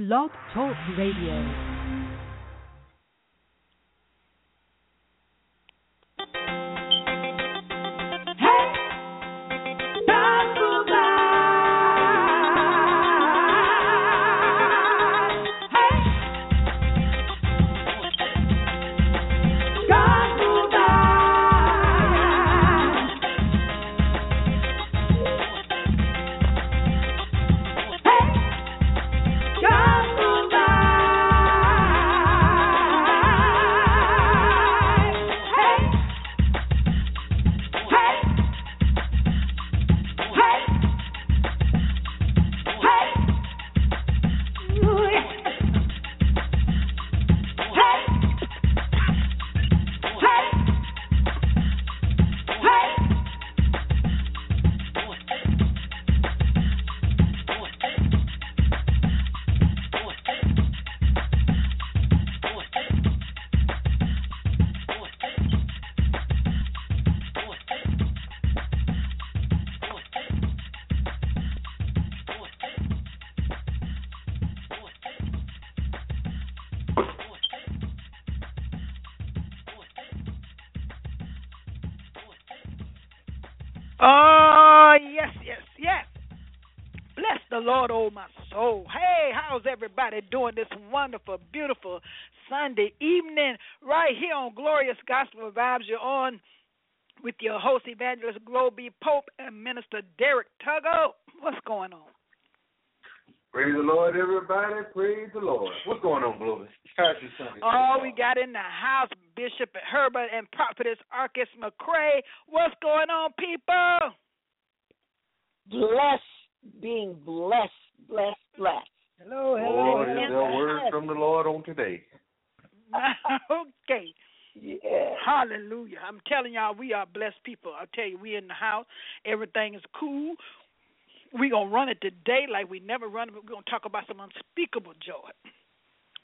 Blog Talk Radio. Doing this wonderful, beautiful Sunday evening right here on Glorious Gospel Vibes. You're on with your host, Evangelist Globee Pope and Minister Derrick Tuggle. What's going on? Praise the Lord, everybody. Praise the Lord. What's going on, Globee? How's your Sunday? Oh, we got in the house Bishop Herbert and Prophetess Arkes McCray. What's going on, people? Bless, being blessed, blessed, blessed. Hello, hello. Oh, there's a word from the Lord on today. okay. Yeah. Hallelujah. I'm telling y'all, we are blessed people. I'll tell you, we in the house. Everything is cool. We're going to run it today like we never run it. We're going to talk about some unspeakable joy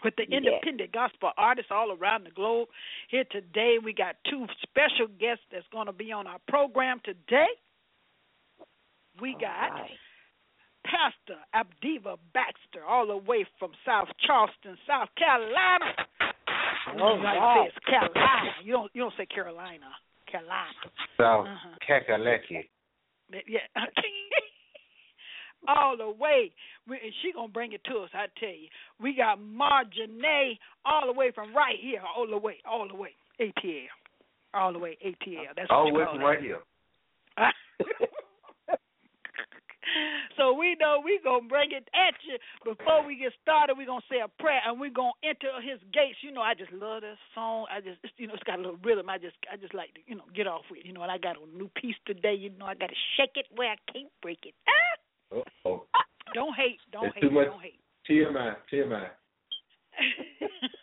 with the yeah. independent gospel artists all around the globe. Here today, we got two special guests that's going to be on our program today. We got right. Pastor Abdiva Baxter, all the way from South Charleston, South Carolina. Oh, United States, Carolina. You don't you don't say Carolina, Carolina. South Uh-huh. Kakalaki. Yeah. all the way. We, and she gonna bring it to us. I tell you, we got Marjane all the way from right here, all the way, all the way, ATL, all the way ATL. That's what All the way from right here. so we know we gonna bring it at you. Before we get started, we gonna say a prayer and we gonna enter his gates. You know, I just love this song. I just, you know, it's got a little rhythm. I just, I just like to, you know, get off with. You know, and I got a new piece today. You know, I got to shake it where I can't break it. Ah! Oh, Don't hate, don't It's hate, too much. don't hate. TMI, TMI.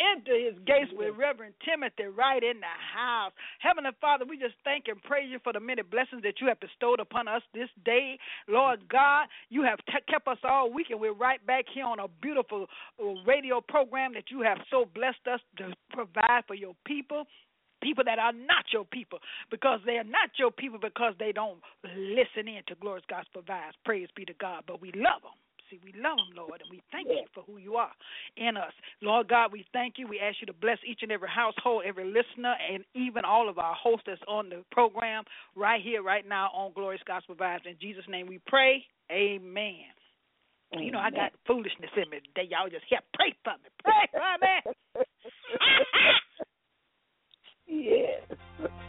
Enter his gates with Reverend Timothy right in the house. Heavenly Father, we just thank and praise you for the many blessings that you have bestowed upon us this day. Lord God, you have t- kept us all week, and we're right back here on a beautiful uh, radio program that you have so blessed us to provide for your people people that are not your people because they are not your people because they don't listen in to Glorious Gospel Vibes. Praise be to God. But we love them. See, we love them, Lord, and we thank you for who you are in us. Lord God, we thank you. We ask you to bless each and every household, every listener, and even all of our hosts that's on the program right here, right now on Glorious Gospel Vibes. In Jesus' name we pray. Amen. You know, I got foolishness in me today. Y'all just help pray for me. Pray for me. yes.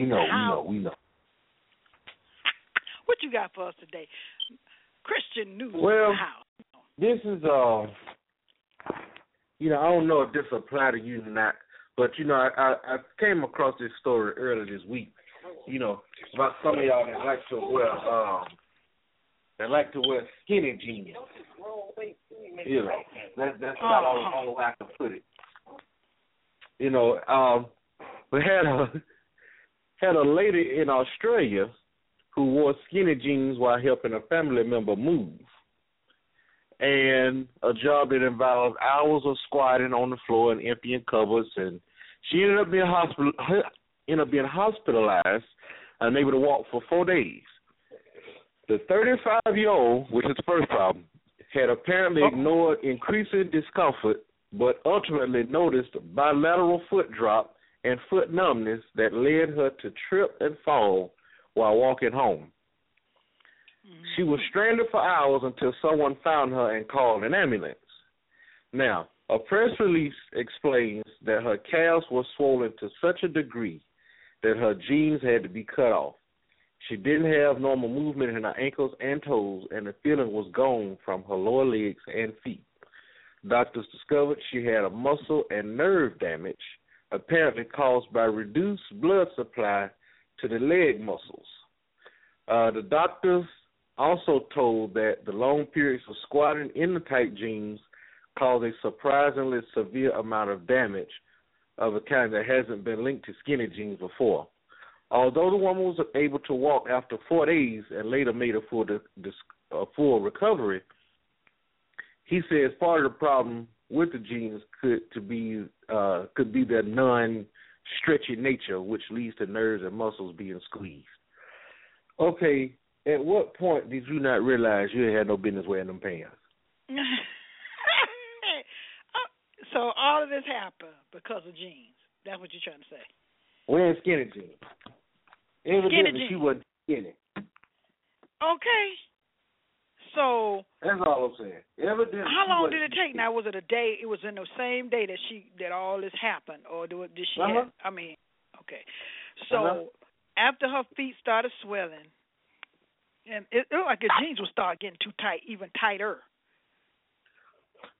We know, we know, we know. What you got for us today? Christian news Well. This is uh, you know, I don't know if this apply to you or not, but you know, I, I I came across this story earlier this week. You know, about some of y'all that like to wear um, that like to wear skinny jeans. You know, that, that's about all, all the way I can put it. You know, um, we had a had a lady in Australia who wore skinny jeans while helping a family member move. And a job that involved hours of squatting on the floor and emptying cupboards. And she ended up being hospital ended up being hospitalized and unable to walk for four days. The thirty five year old, which is the first problem, had apparently oh. ignored increasing discomfort but ultimately noticed bilateral foot drop and foot numbness that led her to trip and fall while walking home. She was mm-hmm. stranded for hours until someone found her and called an ambulance. Now, a press release explains that her calves were swollen to such a degree that her jeans had to be cut off. She didn't have normal movement in her ankles and toes, and the feeling was gone from her lower legs and feet. Doctors discovered she had a muscle and nerve damage, apparently caused by reduced blood supply to the leg muscles. Uh, the doctors also told that the long periods of squatting in the tight jeans caused a surprisingly severe amount of damage of a kind that hasn't been linked to skinny jeans before. Although the woman was able to walk after four days and later made a full, dis- a full recovery, he says part of the problem with the jeans could to be uh, could be their non stretchy nature, which leads to nerves and muscles being squeezed. Okay, at what point did you not realize you had no business wearing them pants? Uh, so all of this happened because of jeans. That's what you're trying to say. Wearing skinny jeans. Evidently, jeans. she wasn't skinny. Okay. So That's all I'm saying. Evidently, how long did it take? Now was it a day? It was in the same day that she that all this happened, or did she? Uh-huh. Have, I mean, okay. So Uh-huh. after her feet started swelling, and it, it looked like her jeans would start getting too tight, even tighter.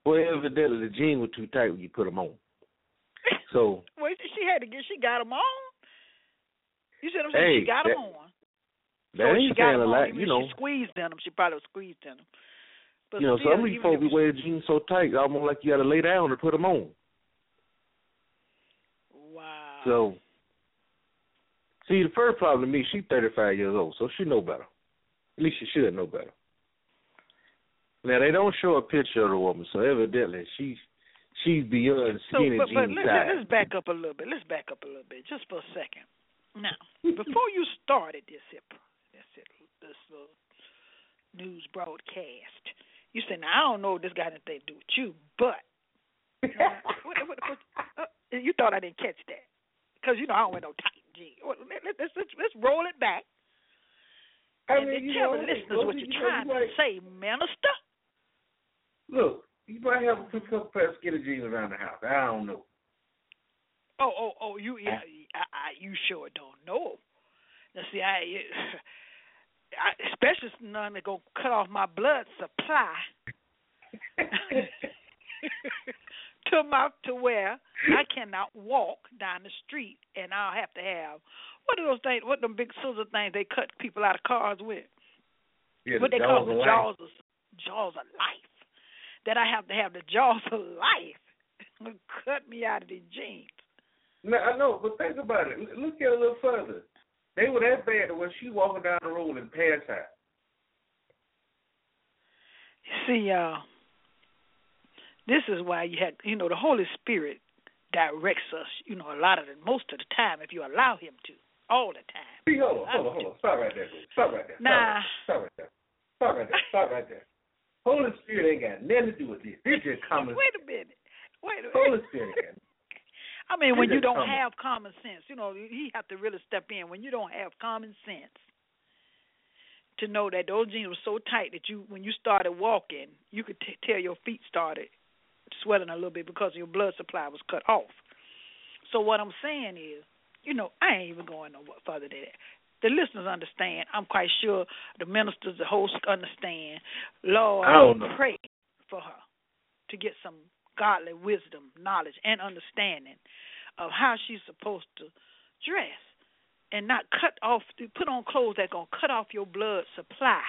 Well, evidently, the jeans were too tight when you put them on. So well, she had to get. She got them on. You said I'm saying Hey, she got that- them on. That so she ain't got saying a lot, you know. she squeezed in them. She probably was squeezed in them. But You know, still, some of these folks be wearing jeans so tight, almost like you got to lay down to put them on. Wow. So, see, the first problem to me, she's 35 years old, so she know better. At least she should know better. Now they don't show a picture of the woman, so evidently she's she's beyond So, skinny but, but jean let, size. let, let's back up a little bit. Let's back up a little bit, just for a second. Now, before you started this hip, this little news broadcast, you said, "Now I don't know if this got anything to do with you, but what, what, what, uh, you thought I didn't catch that because you know I don't wear no tight jeans. Let, let, let's, let's let's roll it back I and mean, tell know, the listeners what you're you trying know, to say, minister. Look, you might have a couple pair of skinny jeans around the house. I don't know. Oh, oh, oh! You, yeah, I, I, you sure don't know. Now, see, I especially none that gonna cut off my blood supply to my to where I cannot walk down the street, and I'll have to have what are those things? What them big scissor things they cut people out of cars with? Yeah, what the they call the jaws of jaws of life. That I have to have the jaws of life cut me out of the jeans. No, I know, but think about it. Look at it a little further. They were that bad that when she walking down the road and pass out. See, y'all, this is why you had, you know, the Holy Spirit directs us, you know, a lot of the, most of the time, if you allow Him to. all the time. See, hold on, hold on, hold on. Stop right there. Stop right there. Stop Nah. Stop right there. Stop right there. Stop right there. Holy Spirit ain't got nothing to do with this. This just common. Wait a minute. Wait a minute. Holy Spirit ain't got I mean, when you don't common. have common sense, you know, he have to really step in. When you don't have common sense, to know that those jeans were so tight that you, when you started walking, you could t- tell your feet started swelling a little bit because your blood supply was cut off. So what I'm saying is, you know, I ain't even going no further than that. The listeners understand. I'm quite sure the ministers, the hosts understand. Lord, I pray for her to get some godly wisdom, knowledge, and understanding of how she's supposed to dress and not cut off, put on clothes that going to cut off your blood supply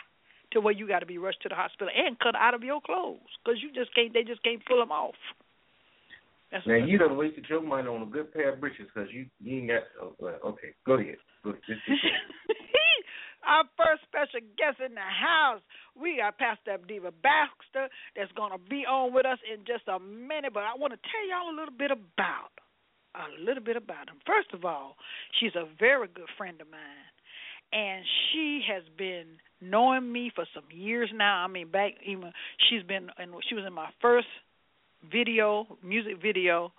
to where you got to be rushed to the hospital and cut out of your clothes because you just can't, they just can't pull them off. That's Now you done wasted your money on a good pair of breeches because you you ain't got. Oh, well, okay, go ahead. Go ahead. Our first special guest in the house, we got Pastor Abdiva Baxter that's going to be on with us in just a minute. But I want to tell y'all a little bit about a little bit about him. First of all, she's a very good friend of mine, and she has been knowing me for some years now. I mean, back even she's been and she was in my first video, music video,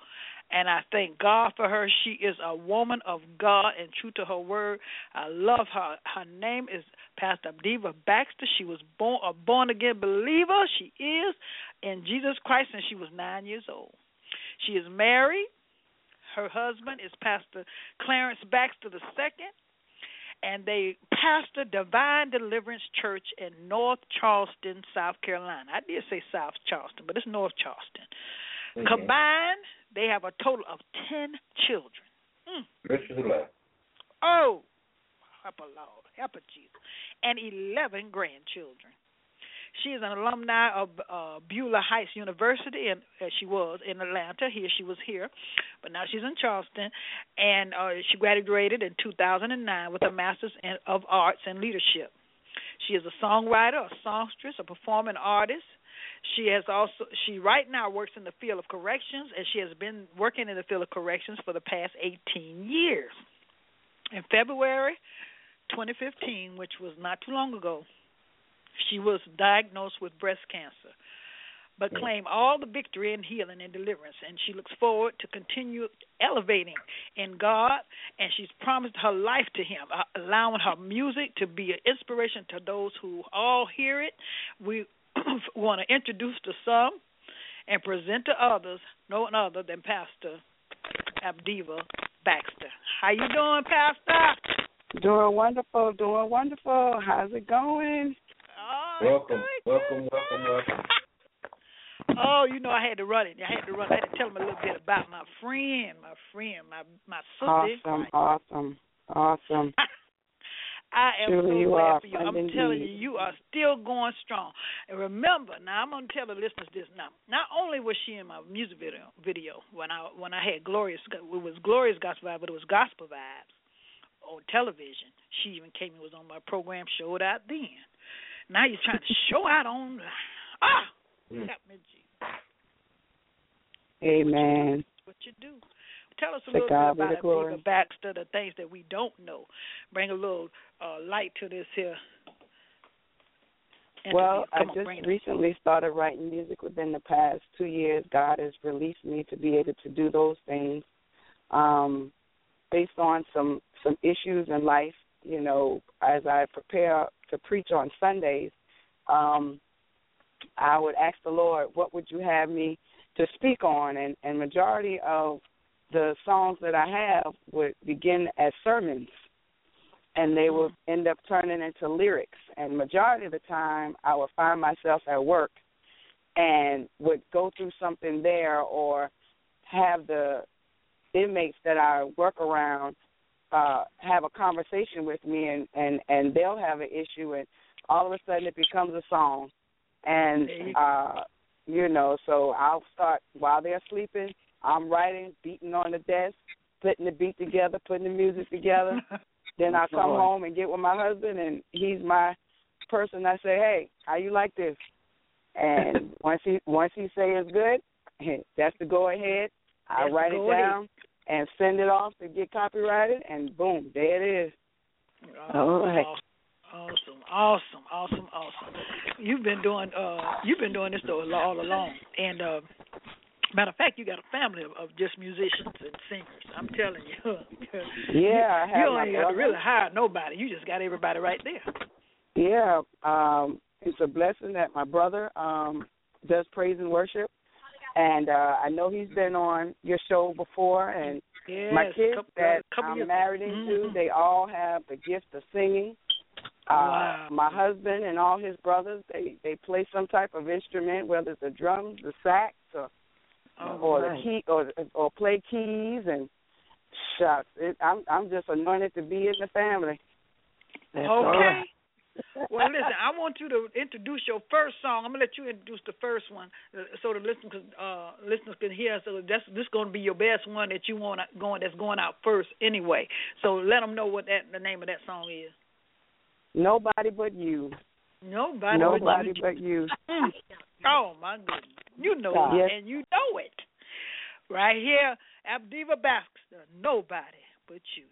and I thank God for her. She is a woman of God and true to her word. I love her. Her name is Pastor Diva Baxter. She was born a born again believer. She is in Jesus Christ, and she was nine years old. She is married. Her husband is Pastor Clarence Baxter the second, and they pastor Divine Deliverance Church in North Charleston, South Carolina. I did say South Charleston, but it's North Charleston. Mhm. Combined, they have a total of ten children. Mm. Rest of the life. Oh, help a Lord, help a Jesus, and eleven grandchildren. She is an alumni of uh, Beulah Heights University, and uh, she was in Atlanta. Here, she was here, but now she's in Charleston, and uh, she graduated in 2009 with a Master's in, of Arts in Leadership. She is a songwriter, a songstress, a performing artist. She has also she right now works in the field of corrections, and she has been working in the field of corrections for the past 18 years. In February 2015, which was not too long ago, she was diagnosed with breast cancer, but claimed all the victory and healing and deliverance. And she looks forward to continue elevating in God, and she's promised her life to Him, uh, allowing her music to be an inspiration to those who all hear it. We want to introduce to some and present to others no one other than Pastor Abdiva Baxter. How you doing, Pastor? Doing wonderful, doing wonderful. How's it going? Oh, Welcome, good, welcome, welcome, welcome. Oh, you know I had to run it. I had to run. I had to tell him a little bit about my friend, my friend, my my sister. Awesome, awesome, awesome. I am Truly so you glad for you. I'm telling you, you are still going strong. And remember, now I'm going to tell the listeners this now. Not only was she in my music video, video when I when I had glorious, it was glorious gospel vibes, but it was gospel vibes on television. She even came and was on my program, showed out then. Now you're trying to show out on. Ah, Mm. help me, Jesus. Amen. what you do. Tell us a little bit about. Abdiva Baxter, the things that we don't know. Bring a little uh, light to this here. interview. Well, I on, just it. recently started writing music within the past two years. God has released me to be able to do those things um, based on some some issues in life. You know, as I prepare to preach on Sundays, um, I would ask the Lord, "What would you have me to speak on?" And and majority of the songs that I have would begin as sermons and they would end up turning into lyrics. And majority of the time, I would find myself at work and would go through something there, or have the inmates that I work around uh, have a conversation with me, and and and they'll have an issue, and all of a sudden it becomes a song, and uh, you know, so I'll start while they're sleeping. I'm writing, beating on the desk, putting the beat together, putting the music together. Then I come home and get with my husband, and he's my person. I say, "Hey, how you like this?" And once he once he say it's good, that's the go ahead. I That's write it go ahead. down, and send it off to get copyrighted, and boom, there it is. All right. Awesome, awesome, awesome, awesome. You've been doing uh you've been doing this though all along. And uh matter of fact you got a family of, of just musicians and singers. I'm telling you. Yeah, I have you ain't got to really hire nobody. You just got everybody right there. Yeah, um, it's a blessing that my brother um, does praise and worship, and uh, I know he's been on your show before. And Yes, my kids couple, that couple I'm years married ago. into, Mhm. they all have the gift of singing. Uh, Wow. My husband and all his brothers, they they play some type of instrument, whether it's the drums, the sax, or Oh, or right. the key or or play keys and shucks. It, I'm I'm just anointed to be in the family. That's Okay. well, listen, I want you to introduce your first song. I'm gonna let you introduce the first one, uh, so the listeners, uh, listeners can hear. So that's this is going to be your best one that you want going that's going out first anyway. So let them know what that the name of that song is. Nobody but you. Nobody, Nobody but but you. Oh my goodness, you know God. it, and you know it. Right here, Abdiva Baxter. Nobody but you.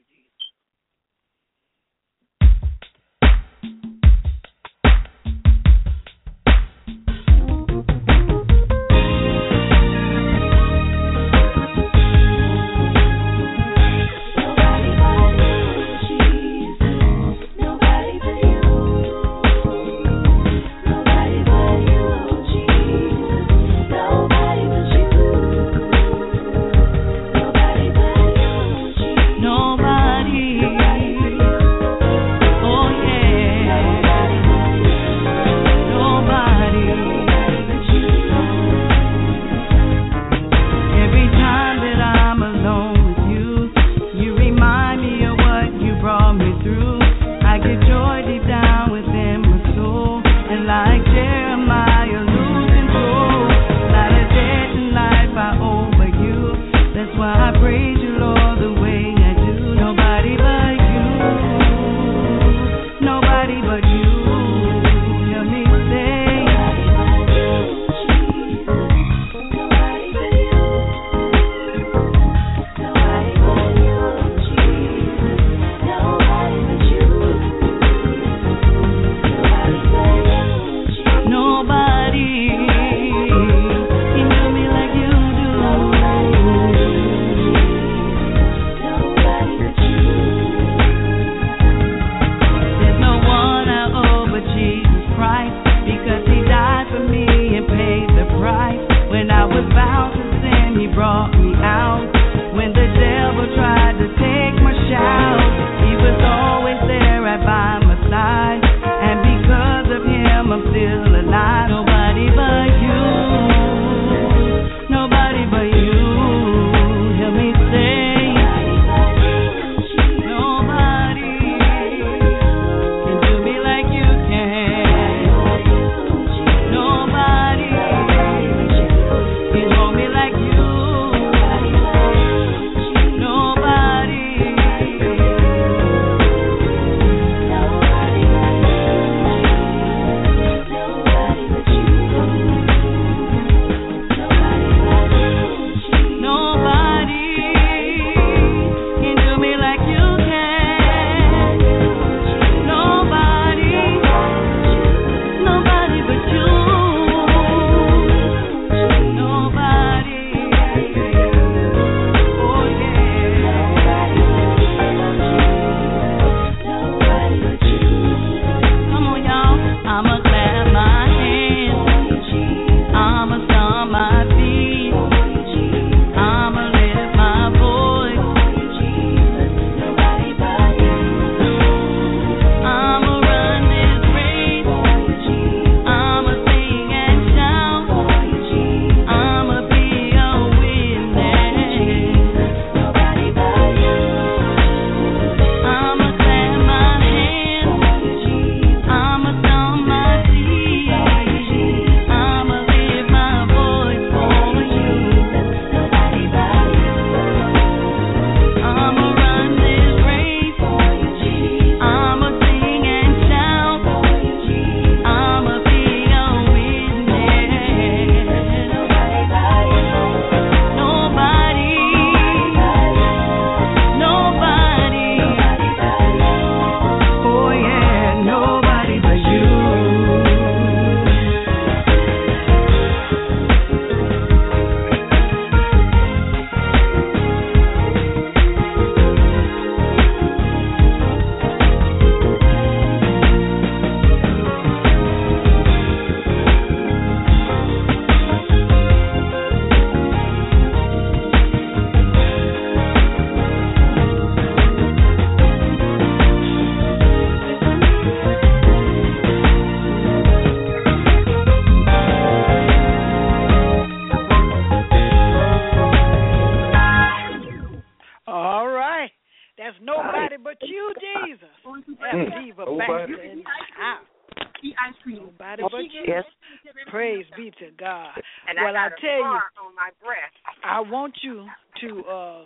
I I got a tell you, on my breast. I want you to. uh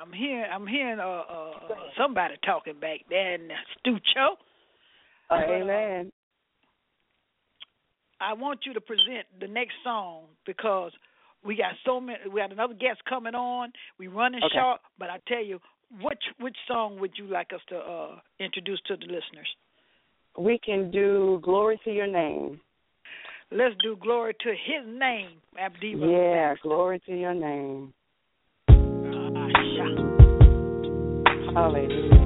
I'm hearing. I'm hearing uh, uh uh, somebody talking back there in the studio. Amen. I want you to present the next song because we got so many. We got another guest coming on. We running Okay. short, but I tell you, which which song would you like us to uh introduce to the listeners? We can do glory to your name. Let's do glory to His name, Abdiva. Yeah, glory to your name. Ah. Hallelujah.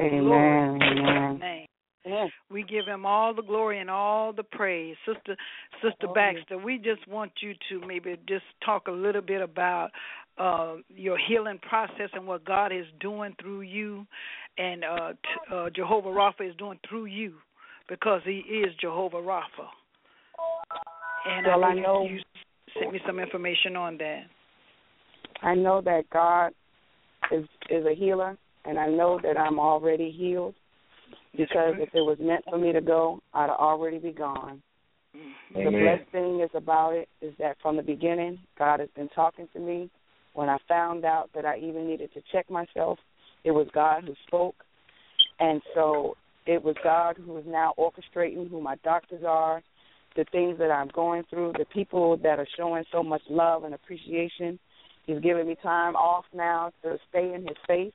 Amen. Glory to his Amen. name. Yes. We give him all the glory and all the praise. Sister Sister Oh, Baxter, we just want you to maybe just talk a little bit about uh, your healing process and what God is doing through you and uh, t- uh, Jehovah Rapha is doing through you because he is Jehovah Rapha. And Well, I I know, know- you sent me some information on that. I know that God is is a healer, and I know that I'm already healed because if it was meant for me to go, I'd already be gone. Mm-hmm. The Amen. blessed thing is about it is that from the beginning, God has been talking to me. When I found out that I even needed to check myself, it was God who spoke. And so it was God who is now orchestrating who my doctors are, the things that I'm going through, the people that are showing so much love and appreciation. He's giving me time off now to stay in his face,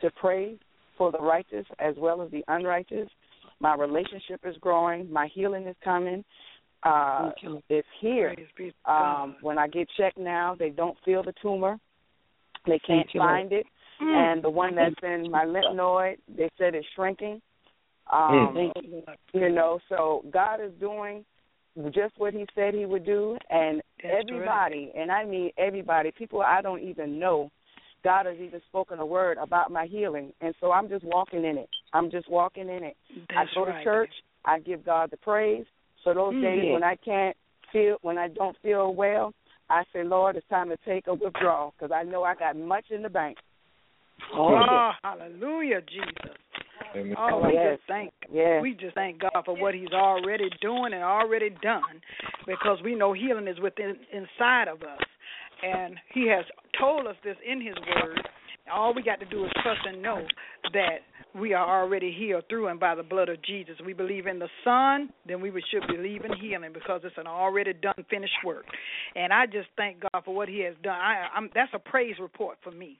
to pray for the righteous as well as the unrighteous. My relationship is growing. My healing is coming. Uh, it's here. Praise be to God. Um, when I get checked now, they don't feel the tumor. They can't Thank you, Lord. find it. Mm. And the one that's in my lymph node, they said it's shrinking. Um, Thank you, Lord. you know, so God is doing just what He said He would do, and That's everybody, and I mean everybody, people I don't even know, God has even spoken a word about my healing, and so I'm just walking in it. I'm just walking in it. That's I go right. to church. I give God the praise. So those Mm, days when I can't feel, when I don't feel well, I say, Lord, it's time to take a withdrawal because I know I got much in the bank. Oh, hallelujah, Jesus. Amen. Oh, we Yes. just thank Yes. we just thank God for what He's already doing and already done, because we know healing is within inside of us, and He has told us this in His Word. All we got to do is trust and know that we are already healed through and by the blood of Jesus. We believe in the Son, then we should believe in healing because it's an already done, finished work. And I just thank God for what He has done. I, I'm, that's a praise report for me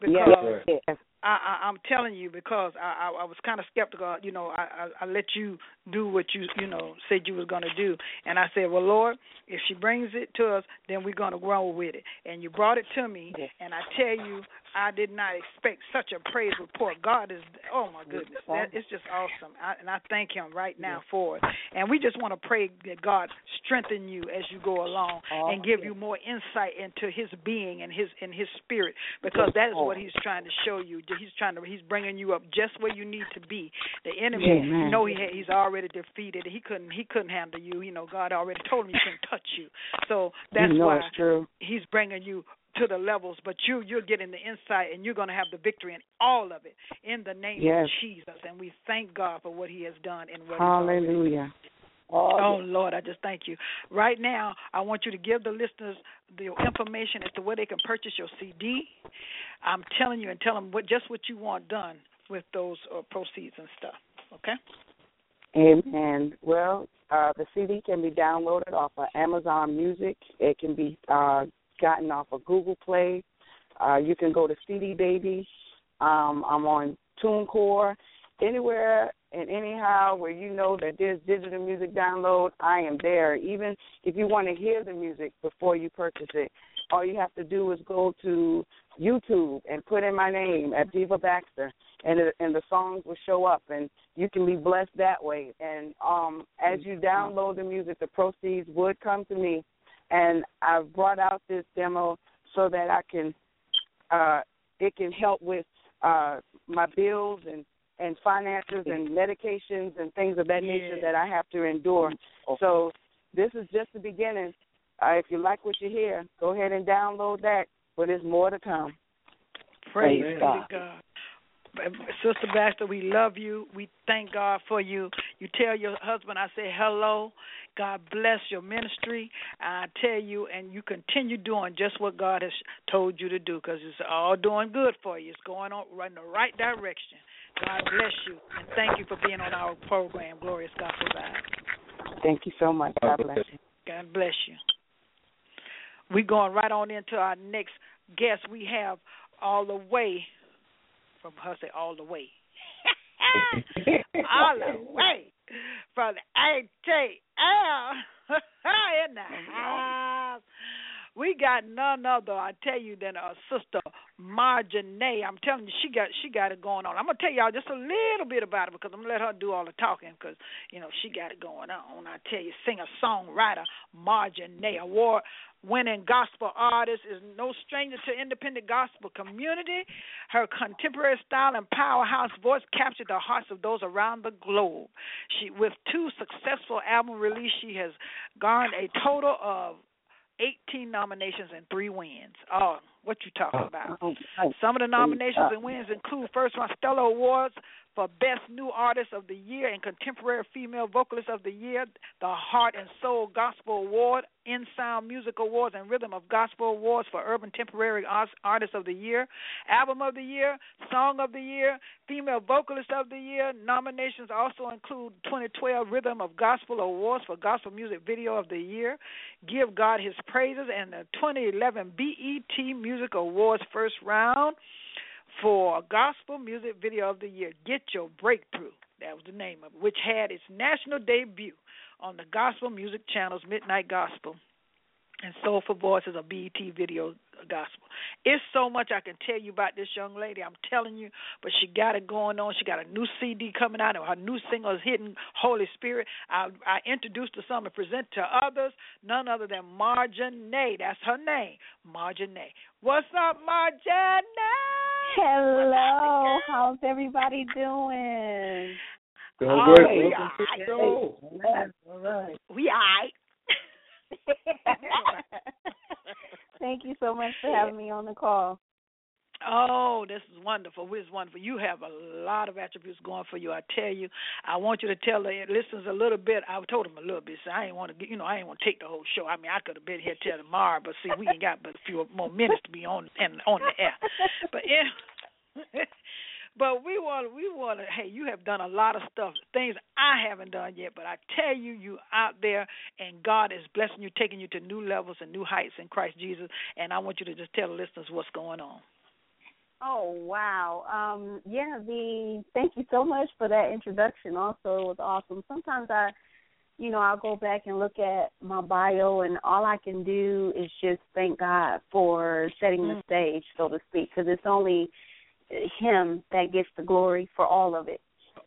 because Yes. Yes. I, I I'm telling you because I I, I was kind of skeptical. You know, I, I I let you do what you you know said you was going to do, and I said, well, Lord, if she brings it to us, then we're going to grow with it. And you brought it to me, and I tell you, I did not expect such a praise report. God is, oh my goodness, that it's just awesome, I, and I thank Him right now for it. And we just want to pray that God strengthen you as you go along Oh, and give you more insight into His being and His and His spirit, because that is what He's trying to show you. He's trying to, He's bringing you up just where you need to be. The enemy, Amen. you know, he had, He's already defeated. He couldn't, He couldn't handle you. You know, God already told him He couldn't touch you. So that's you know why he's bringing you to the levels, but you you're getting the insight and you're going to have the victory in all of it in the name Yes. of Jesus. And we thank God for what He has done and what Hallelujah. Oh Lord, I just thank you. Right now, I want you to give the listeners the information as to where they can purchase your CD. I'm telling you, and tell them what just what you want done with those uh, proceeds and stuff. Okay. Amen. Well, uh, the CD can be downloaded off of Amazon Music. It can be uh, gotten off of Google Play. Uh, you can go to CD Baby. Um, I'm on TuneCore. Anywhere and anyhow where you know that there's digital music download, I am there. Even if you want to hear the music before you purchase it, all you have to do is go to YouTube and put in my name Abdiva Baxter, and it, and the songs will show up, and you can be blessed that way. And um, as you download the music, the proceeds would come to me, and I've brought out this demo so that I can, uh, it can help with uh, my bills and and finances and medications and things of that nature that I have to endure. So this is just the beginning. Uh, if you like what you hear, go ahead and download that. But there's more to come. Praise Praise God. God. Sister Baxter, we love you. We thank God for you. You tell your husband, I say hello. God bless your ministry. I tell you, and you continue doing just what God has told you to do because it's all doing good for you. It's going on right in the right direction. God bless you. And thank you for being on our program, Glorious Gospel Vibe. Thank you so much. God bless you. God bless you. We're going right on into our next guest. We have all the way from her say all the way. all the way from the ATL in the house. We got none other, I tell you, than our sister Marjane. I'm telling you, she got she got it going on. I'm gonna tell y'all just a little bit about it because I'm gonna let her do all the talking because you know she got it going on. I tell you, singer songwriter Marjane, award winning gospel artist, is no stranger to independent gospel community. Her contemporary style and powerhouse voice captured the hearts of those around the globe. She, with two successful album releases, she has garnered a total of 18 nominations and three wins. Oh, what you talking oh, about? Oh, oh, Some of the oh, nominations uh, and wins include first one Stellar Awards for Best New Artist of the Year and Contemporary Female Vocalist of the Year, the Heart and Soul Gospel Award, In Sound Music Awards, and Rhythm of Gospel Awards for Urban Temporary Artist of the Year, Album of the Year, Song of the Year, Female Vocalist of the Year. Nominations also include 2012 Rhythm of Gospel Awards for Gospel Music Video of the Year, Give God His Praises, and the 2011 BET Music Awards First Round for Gospel Music Video of the Year. Get Your Breakthrough. That was the name of it, which had its national debut on the Gospel Music Channel's Midnight Gospel and Soulful Voices of BET Video Gospel. It's so much I can tell you about this young lady. I'm telling you, but she got it going on. She got a new CD coming out, and her new single is hitting Holy Spirit. I, I introduced her some and present to others, none other than Marjane. That's her name, Marjane. What's up, Marjane? Hello, how's everybody doing? Doing Oh, good. we Welcome to the aight. show. All right. We aight. Thank you so much for having me on the call. Oh, this is wonderful. This is wonderful. You have a lot of attributes going for you. I tell you, I want you to tell the listeners a little bit. I told them a little bit. So I ain't want to get, you know, I ain't want to take the whole show. I mean, I could have been here till tomorrow, but see, we ain't got but a few more minutes to be on and on the air. But yeah. But we want, we want to. Hey, you have done a lot of stuff, things I haven't done yet. But I tell you, you out there, and God is blessing you, taking you to new levels and new heights in Christ Jesus. And I want you to just tell the listeners what's going on. Oh wow. Um yeah, the thank you so much for that introduction. Also it was awesome. Sometimes I you know, I'll go back and look at my bio and all I can do is just thank God for setting the stage, so to speak, because it's only him that gets the glory for all of it.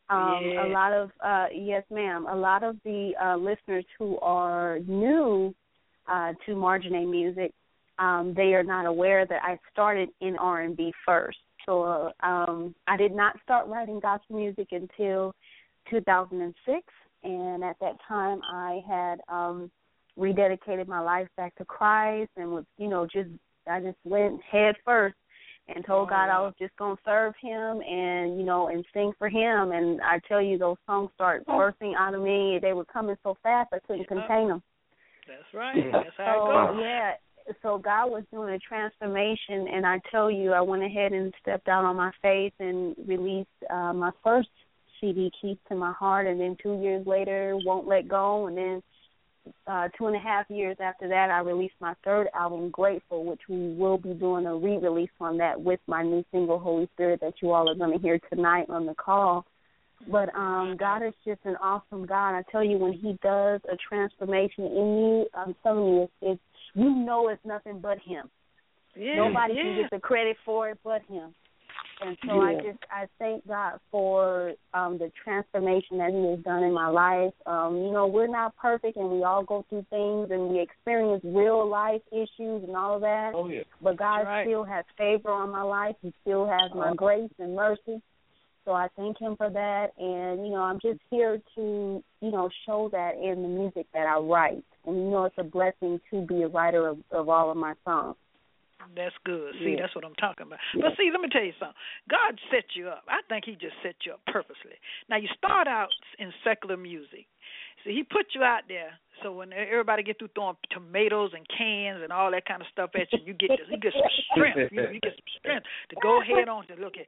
Um Yeah. a lot of uh yes ma'am, a lot of the uh listeners who are new uh to Marjane music um, they are not aware that I started in R and B first. So uh, um, I did not start writing gospel music until 2006, and at that time I had um, rededicated my life back to Christ and was, you know, just I just went head first and told God I was just gonna serve Him and you know and sing for Him. And I tell you, those songs started bursting out of me. They were coming so fast I couldn't contain them. That's right. That's So it goes. yeah, so God was doing a transformation, and I tell you, I went ahead and stepped out on my faith and released uh, my first CD, "Keys to My Heart," and then two years later, "Won't Let Go," and then uh, two and a half years after that, I released my third album, "Grateful," which we will be doing a re-release on that with my new single, "Holy Spirit," that you all are going to hear tonight on the call. But um God is just an awesome God. I tell you, when He does a transformation in you, I'm telling you, it's, it's you know it's nothing but Him. Yeah, Nobody yeah. can get the credit for it but Him. And so I just I thank God for um the transformation that He has done in my life. Um, you know, we're not perfect and we all go through things and we experience real life issues and all of that. Oh yeah. But God right. still has favor on my life. He still has my grace and mercy. So I thank him for that and, you know, I'm just here to, you know, show that in the music that I write. And you know it's a blessing to be a writer of, of all of my songs. That's good. See, Yeah. that's what I'm talking about. But see, let me tell you something. God set you up. I think He just set you up purposely. Now you start out in secular music. See, He put you out there so when everybody get through throwing tomatoes and cans and all that kind of stuff at you, you get you get some strength. You, you get some strength to go ahead on to look at,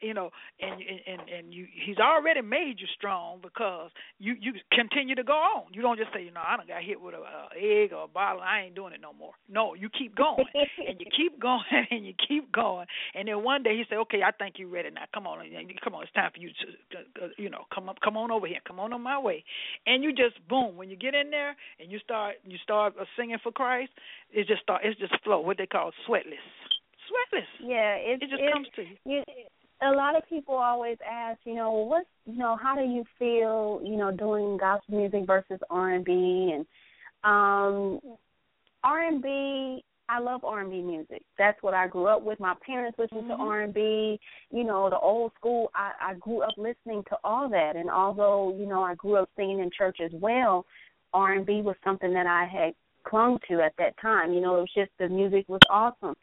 you know, and and and you. He's already made you strong because you you continue to go on. You don't just say, you know, I done got hit with a, a egg or a bottle. I ain't doing it no more. No, you keep going and you keep going and you keep going. And then one day he said, okay, I think you're ready now. Come on, come on, it's time for you to, you know, come up, come on over here, come on on my way. And you just boom when you get in there and you start you start singing for Christ. It just start it's just flow. What they call sweatless, sweatless. Yeah, it, It just it, comes to you. you a lot of people always ask, you know, what you know, how do you feel, you know, doing gospel music versus R and B and um R and B I love R and B music. That's what I grew up with. My parents listened to R and B, you know, the old school. I, I grew up listening to all that and although, you know, I grew up singing in church as well, R and B was something that I had clung to at that time. You know, it was just the music was awesome.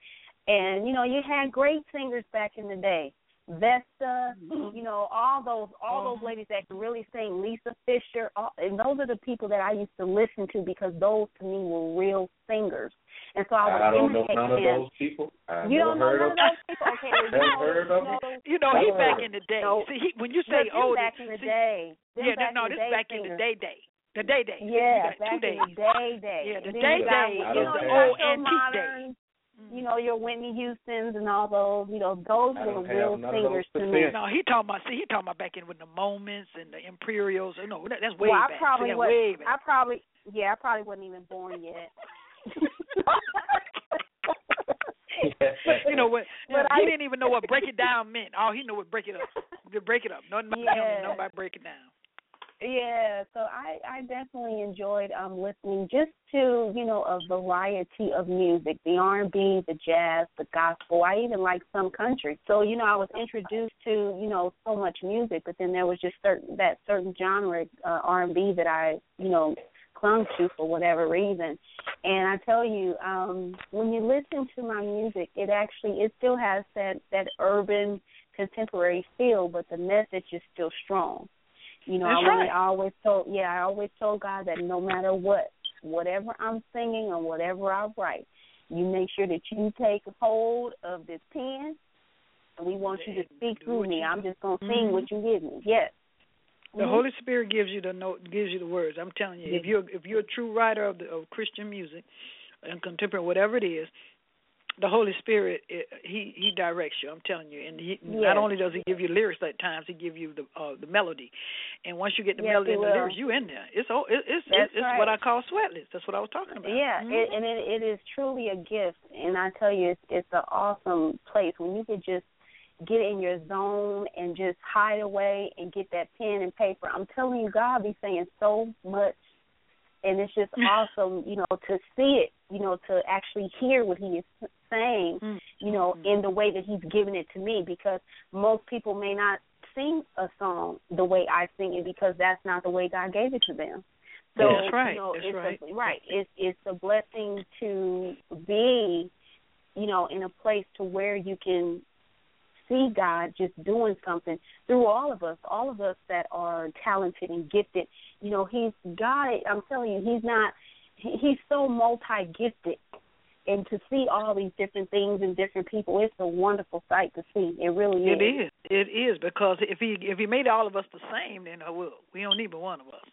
And, you know, you had great singers back in the day. Vesta, mm-hmm. you know, all those all those mm-hmm. ladies that can really sing, Lisa Fischer, all, and those are the people that I used to listen to because those to me were real singers. And so I would I don't know imitate none of those people. I've you never don't know heard none of of those people. Okay, you know, heard of you know, You know, he back in the day. No. See, he, when you say them old, back in the see, day. Them yeah, back no, in the this day back in the day day. The day day. Yeah, back two days. in the day day. Yeah, the then day you got, day you is know, the you old your antique day. modern, mm-hmm. you know, your Whitney Houston's and all those, you know, those were don't real singers those to me. No, he talking about. See, he talking about back in with the moments and the Imperials. No, that, that's way well, back. I probably See, was. way back. I probably, yeah, I probably wasn't even born yet. you know what? But he I- didn't even know what break it down meant. All he knew was break it up. Break it up. Nothing about him. Yeah. Nothing about break it down. Yeah, so I I definitely enjoyed um listening just to you know a variety of music, the R and B, the jazz, the gospel. I even like some country. So you know I was introduced to you know so much music, but then there was just certain that certain genre uh, R and B that I you know clung to for whatever reason. And I tell you, um when you listen to my music, it actually it still has that that urban contemporary feel, but the message is still strong. You know, That's I, really, right. I always told yeah, I always told God that no matter what, whatever I'm singing or whatever I write, you make sure that you take hold of this pen and we want you to speak through me. I'm just gonna sing Mhm. what you give me. Yes. The Mhm. Holy Spirit gives you the note, gives you the words. I'm telling you, if you're if you're a true writer of the of Christian music and contemporary, whatever it is, the Holy Spirit it, he he directs you. I'm telling you, and he Yes. not only does he give you lyrics at times, he give you the uh, the melody, and once you get the Yes, melody and the lyrics, you in there. It's oh, it, it's That's it's right. what I call sweatless. That's what I was talking about. Yeah, Mhm. it, and it, it is truly a gift, and I tell you, it's it's an awesome place when you could just get in your zone and just hide away and get that pen and paper. I'm telling you, God be saying so much, and it's just awesome, you know, to see it, you know, to actually hear what He is saying, Mm. you know, in the way that He's giving it to me, because most people may not sing a song the way I sing it because that's not the way God gave it to them. So That's right. you know, That's it's right. A, right. It's it's a blessing to be, you know, in a place to where you can see God just doing something through all of us, all of us that are talented and gifted. You know, He's God. I'm telling you, He's not. He, he's so multi gifted. And to see all these different things and different people, it's a wonderful sight to see. It really is. It is. It is because if he if he made all of us the same, then uh, well, we don't need but one of us.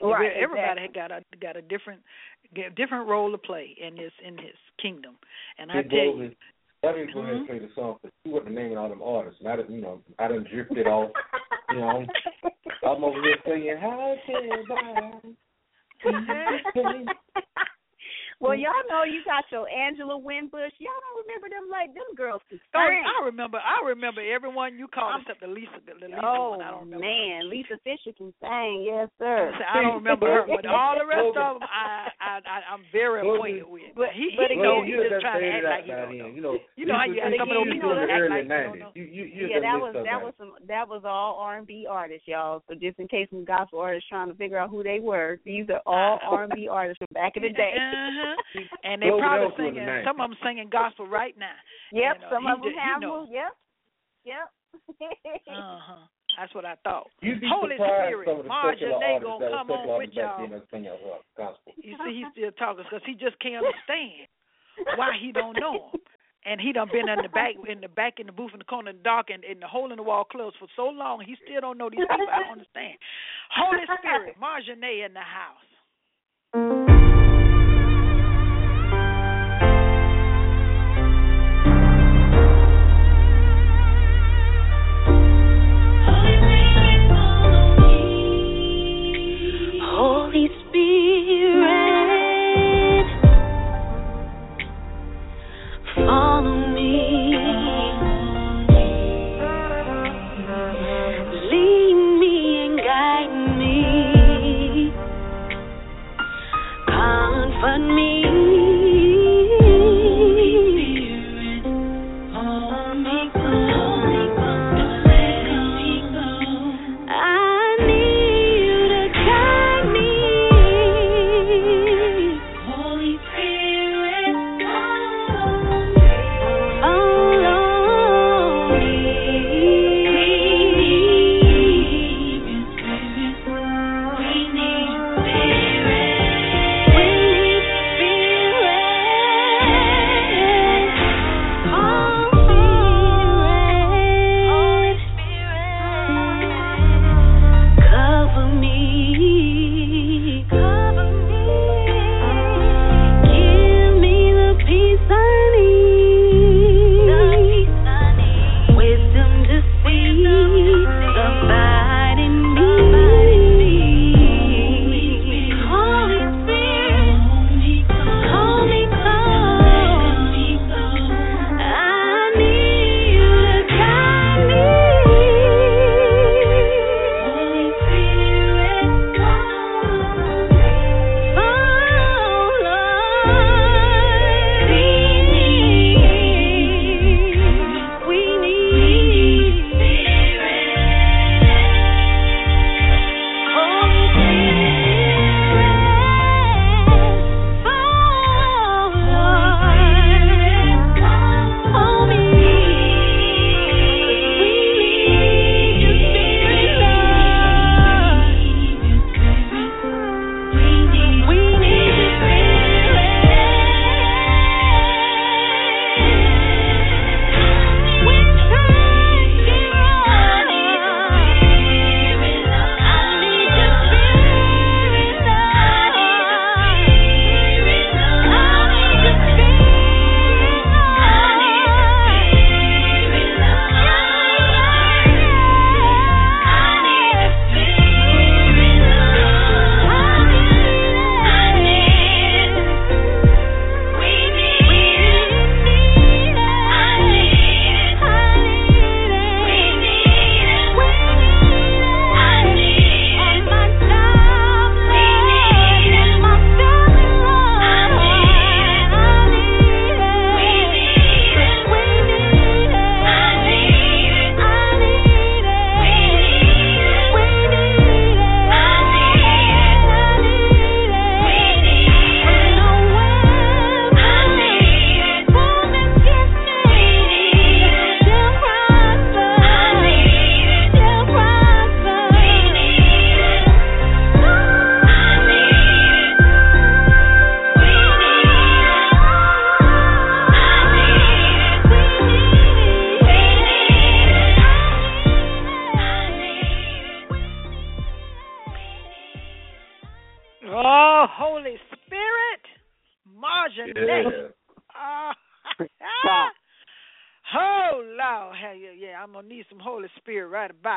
If Right. we- Everybody exactly. had got a got a different get- different role to play in his in his kingdom, and I Hey, tell you, Rosie, Why don't go ahead and play the song? Cause you wasn't naming all them artists. And I didn't, you know, I done drifted off. You know, I'm over here singing, "How can I?" well, y'all know you got your Angela Winbush. Y'all don't remember them like them girls could sing. I remember I remember everyone you called except the Lisa the, Lisa oh one. I don't man, Lisa Fischer can sing. Yes, sir. I don't remember her, but all the rest of them, I, I, I I'm very acquainted with. But- he, but he again- know he just trying to faded act out like he don't know. You know, You know how you used some of those sing people in that the act early like they don't 90s. know. You, you, you yeah, that was that was some that was all R and B artists, y'all. So just in case some gospel artists trying to figure out who they were, these are all R and B artists from back in the day. Uh-huh. And they Globe probably Elton the singing. Some of them singing gospel right now. Yep, You know, some of them have them. Yep, yep. Uh huh. That's what I thought. You'd be Holy Spirit, some of the Marjorie secular Nagel come on with y'all. then that sing uh. You see, he's still talking because he just can't understand why he don't know him. And he done been in the back, in the back, in the booth, in the corner, in the dark, and in the hole in the wall closed for so long. He still don't know these people. I don't understand. Holy Spirit, Marjane in the house.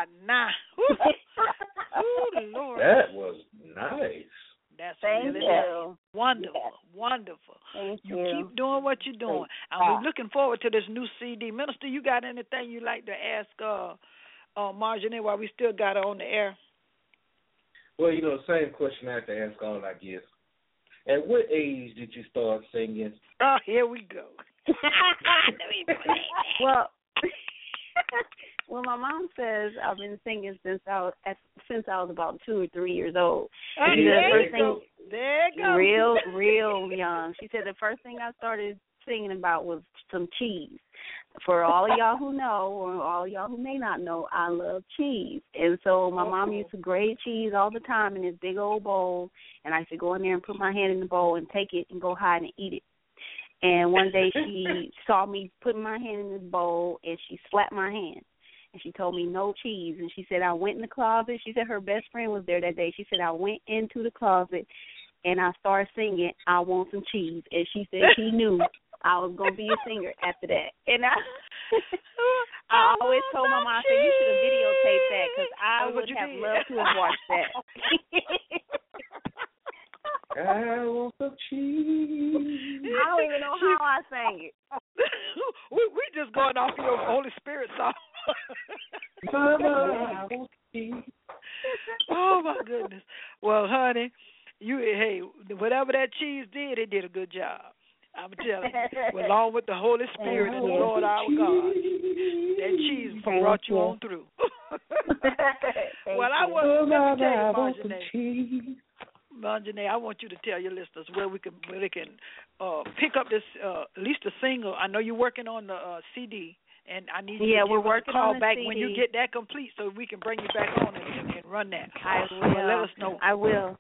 Spirit right about now. Ooh, Lord. That was nice. That's Thank really you. wonderful, Yes. wonderful. Thank You you. keep doing what you're doing. And Ah. we're looking forward to this new CD. Minister, you got anything you'd like to ask uh uh Marjorie while we still got her on the air? Well, you know, the same question I have to ask all, I guess. At what age did you start singing? Oh, here we go. well, well, my mom says I've been singing since I was at, since I was about two or three years old. Oh, She said the there first you thing, go. There you go. real, real young. She said the first thing I started singing about was some cheese. For all of y'all who know, or all y'all who may not know, I love cheese, and so my mom oh. used to grate cheese all the time in this big old bowl, and I used to go in there and put my hand in the bowl and take it and go hide and eat it. And one day she saw me putting my hand in this bowl, and she slapped my hand and she told me no cheese and she said I went in the closet. She said her best friend was there that day. She said I went into the closet and I started singing I want some cheese and she said she knew I was going to be a singer after that. And I I always told my mom I said you should have videotaped that cuz I what would have did. loved to have watched that. I want some cheese. I don't even know how I sang it. we we just going off your Holy Spirit song. Mama, I want cheese. oh my goodness. Well, honey, you hey, whatever that cheese did, it did a good job. I'm telling you. Along with the Holy Spirit and the you. Lord our God. That cheese Thank brought you you. on through. Well, I you. want let me tell I you, want Marjane, I want you to tell your listeners where we can where they can uh pick up this uh at least a single. I know you're working on the uh CD and I need you Yeah, to we're working a call on back when you get that complete so we can bring you back on and, and, run that. I Well, will. let us know. I will.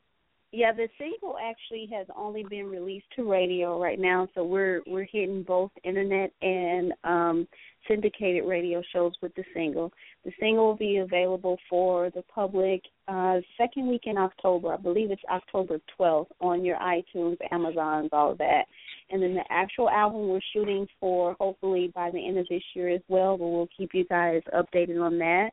Yeah, the single actually has only been released to radio right now, so we're we're hitting both internet and um syndicated radio shows with the single. The single will be available for the public uh second week in October. I believe it's October 12th on your iTunes, Amazons, all of that. And then the actual album we're shooting for hopefully by the end of this year as well, but we'll keep you guys updated on that.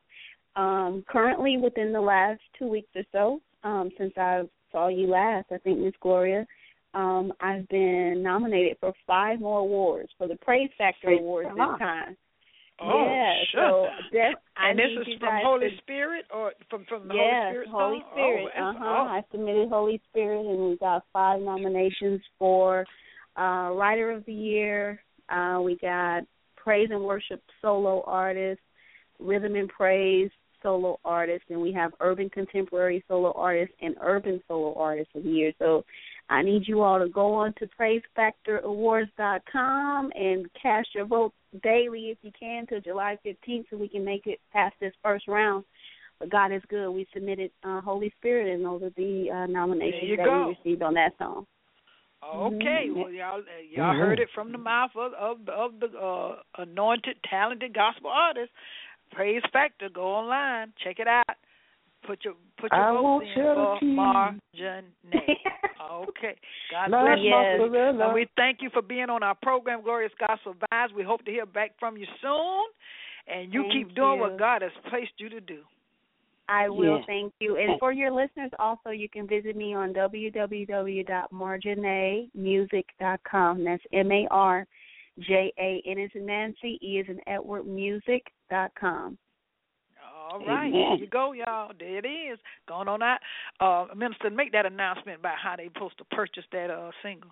Um, currently, within the last two weeks or so, um, since I saw you last, I think Miss Gloria, um, I've been nominated for five more awards for the Praise Factor Praise Awards God. this time. Oh, yeah, shut so up. def- I and this is from Holy to- Spirit or from from the yes, Holy Spirit Holy song? Spirit. Oh, uh that's- huh. I submitted Holy Spirit, and we got five nominations for uh, Writer of the Year. Uh, we got Praise and Worship Solo Artist, Rhythm and Praise Solo Artist, and we have Urban Contemporary Solo Artist and Urban Solo Artist of the Year. So I need you all to go on to PraiseFactorAwards.com and cast your vote daily if you can till July 15th so we can make it past this first round. But God is good. We submitted uh, Holy Spirit, and those are the uh, nominations that go. we received on that song. Okay, Mhm. well y'all uh, y'all heard it from the mouth of of, of the uh, anointed, talented gospel artist. Praise Factor. Go online, check it out. Put your put your I votes want in for. Marjane. okay, God bless you. Yes. mozzarella. And we thank you for being on our program, Glorious Gospel Vibes. We hope to hear back from you soon. And you Thank keep doing you. what God has placed you to do. I will. Yeah. Thank you. And for your listeners, also, you can visit me on www.marjanemusic.com. That's M A R J A N is in Nancy, E is in Edward com. All right, there you go, y'all. There it is. Going on out. Uh, Minister, make that announcement about how they're supposed to purchase that uh single.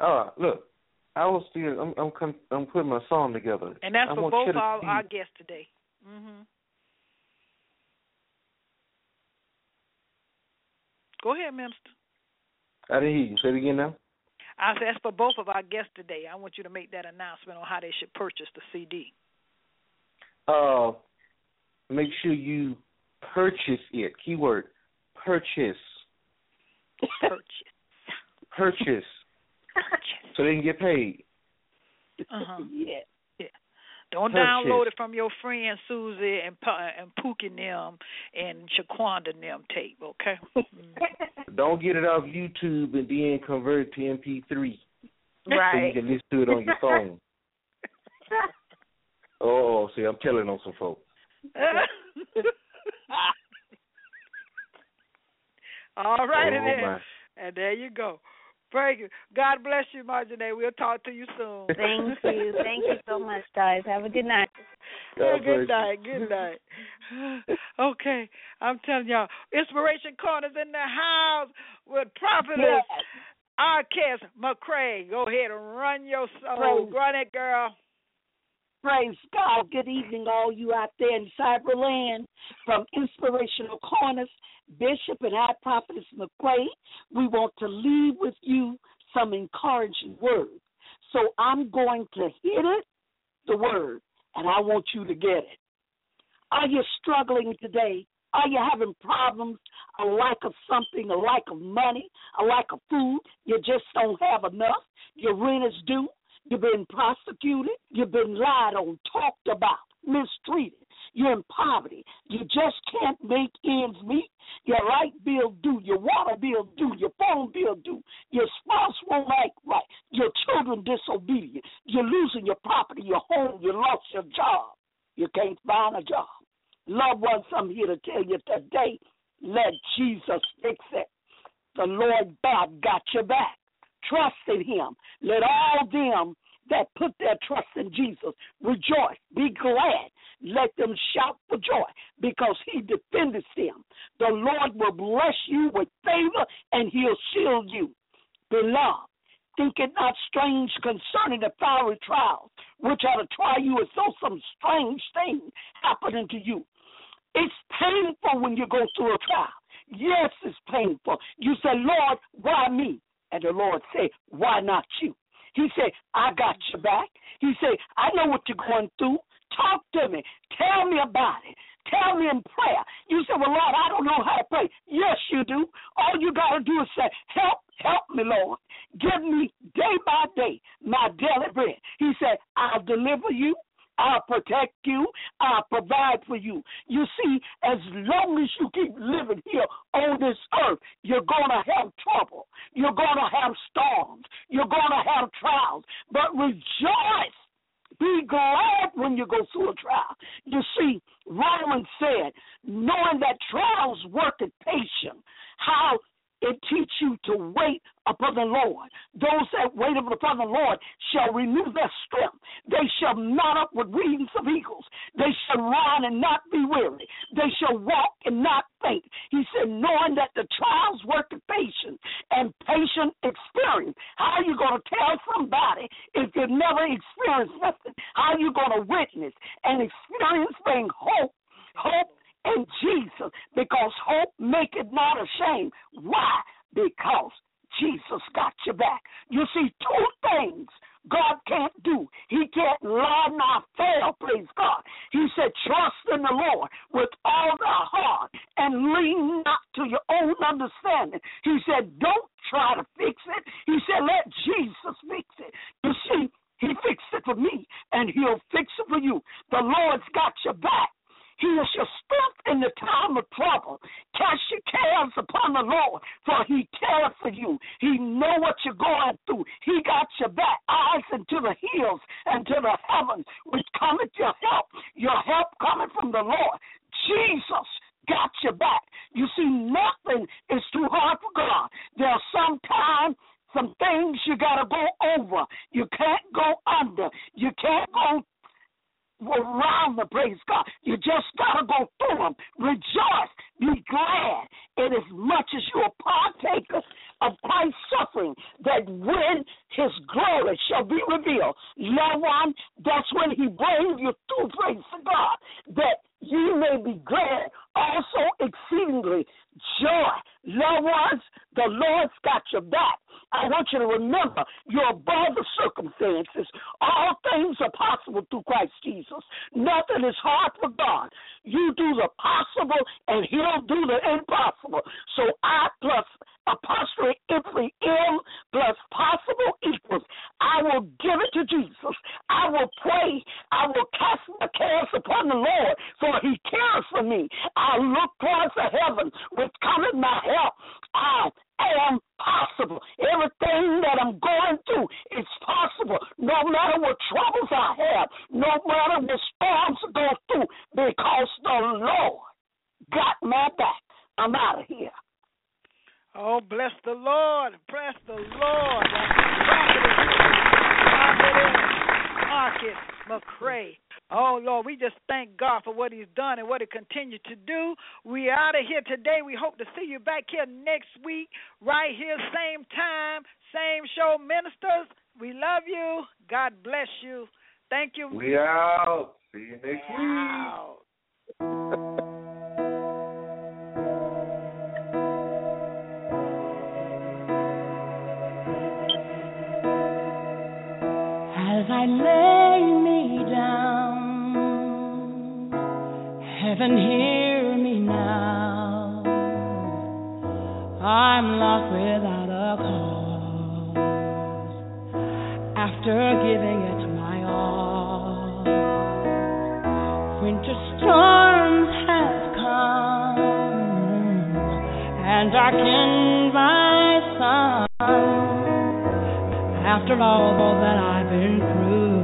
Uh, look, I was still. I'm. I'm. com- I'm putting my song together. And that's I for both Cheddar our, our guests today. Mhm. Go ahead, Minister. I didn't hear you. Say it again now. I said that's for both of our guests today. I want you to make that announcement on how they should purchase the CD. Uh, make sure you purchase it. Keyword: purchase. Purchase. Purchase. Purchase. So they can get paid. Uh-huh. Yeah. Don't Purchase. download it from your friend Susie and Pa- and Pookie them and Shaquanda them tape, okay? Don't get it off YouTube and then convert it to MP3 Right. so you can listen to it on your phone. Oh, see, I'm telling on some folks. All right, Oh, then. my. And there you go. Thank you. God bless you, Marjane. We'll talk to you soon. Thank you. Thank you so much, guys. Have a good night. God good bless night. Good night. okay, I'm telling y'all, Inspiration Corners in the house with Prophetess Arkes McCray. Go ahead and run your soul. Praise. Run it, girl. Praise God. Good evening, all you out there in cyberland from Inspirational Corners, Bishop and High Prophetess McQuay. We want to leave with you some encouraging words. So I'm going to hit it, the word, and I want you to get it. Are you struggling today? Are you having problems? A lack of something, a lack of money, a lack of food? You just don't have enough? Your rent is due? You've been prosecuted. You've been lied on, talked about, mistreated. You're in poverty. You just can't make ends meet. Your light bill due, your water bill due, your phone bill due. Your spouse won't act right. Your children disobedient. You're losing your property, your home. You lost your job. You can't find a job. Loved ones, I'm here to tell you today, let Jesus fix it. The Lord God got your back. Trust in Him. Let all them that put their trust in Jesus rejoice. Be glad. Let them shout for joy because He defended them. The Lord will bless you with favor and He'll shield you. Beloved, think it not strange concerning the fiery trials, which are to try you as though some strange thing happened unto you. It's painful when you go through a trial. Yes, it's painful. You say, Lord, why me? And the Lord say, why not you? He said, I got your back. He said, I know what you're going through. Talk to me. Tell me about it. Tell me in prayer. You say, Well, Lord, I don't know how to pray. Yes, you do. All you got to do is say, Help, help me, Lord. Give me day by day my daily bread. He said, I'll deliver you. I'll protect you. I'll provide for you. You see, as long as you keep living here on this earth, you're going to have trouble. You're going to have storms. You're going to have trials. But rejoice. Be glad when you go through a trial. You see, Romans said, knowing that trials work at patience, how it teach you to wait upon the Lord. Those that wait upon the Lord shall renew their strength. They shall mount up with wings of eagles. They shall run and not be weary. They shall walk and not faint. He said, knowing that the trials work of patience and patient experience. How are you going to tell somebody if you've never experienced nothing? How are you going to witness and experience being hope? Hope in Jesus because hope make it not ashamed. Why? Because Jesus got your back. You see, two things God can't do. He can't lie nor fail, praise God. He said, trust in the Lord with all thy heart and lean not to your own understanding. He said, don't try to fix it. He said, let Jesus fix it. You see, he fixed it for me, and he'll fix it for you. The Lord's got your back. He is your strength in the time of trouble. Cast your cares upon the Lord, for He cares for you. He know what you're going through. He got your back, eyes into the hills and to the heavens, which cometh your help. Your help coming from the Lord. Jesus got your back. You see, nothing is too hard for God. There are some times some things you got to go over. You can't go under. You can't go around the praise God. You just got to go through them. Rejoice. Be glad. And as much as you are partakers of Christ's suffering, that when his glory shall be revealed, loved one, that's when he brings you through, praise God, that you may be glad, also exceedingly joy. Loved ones, the Lord's got your back. I want you to remember you're above the circumstances. All things are possible through Christ Jesus. Nothing is hard for God. You do the possible, and He'll do the impossible. So I plus apostrophe empty M plus possible equals. I will give it to Jesus. I will pray. I will cast Oh, bless the Lord. Bless the Lord. Market McCray. Oh, Lord, we just thank God for what He's done and what He continues to do. We out of here today. We hope to see you back here next week, right here, same time, same show. Ministers, we love you. God bless you. Thank you. We out. See you next Wow. week. As I lay me heaven hear me now. I'm lost without a cause. After giving it my all, winter storms have come and darkened my sun. After all that I've been through,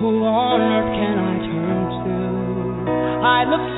who on earth can I? I look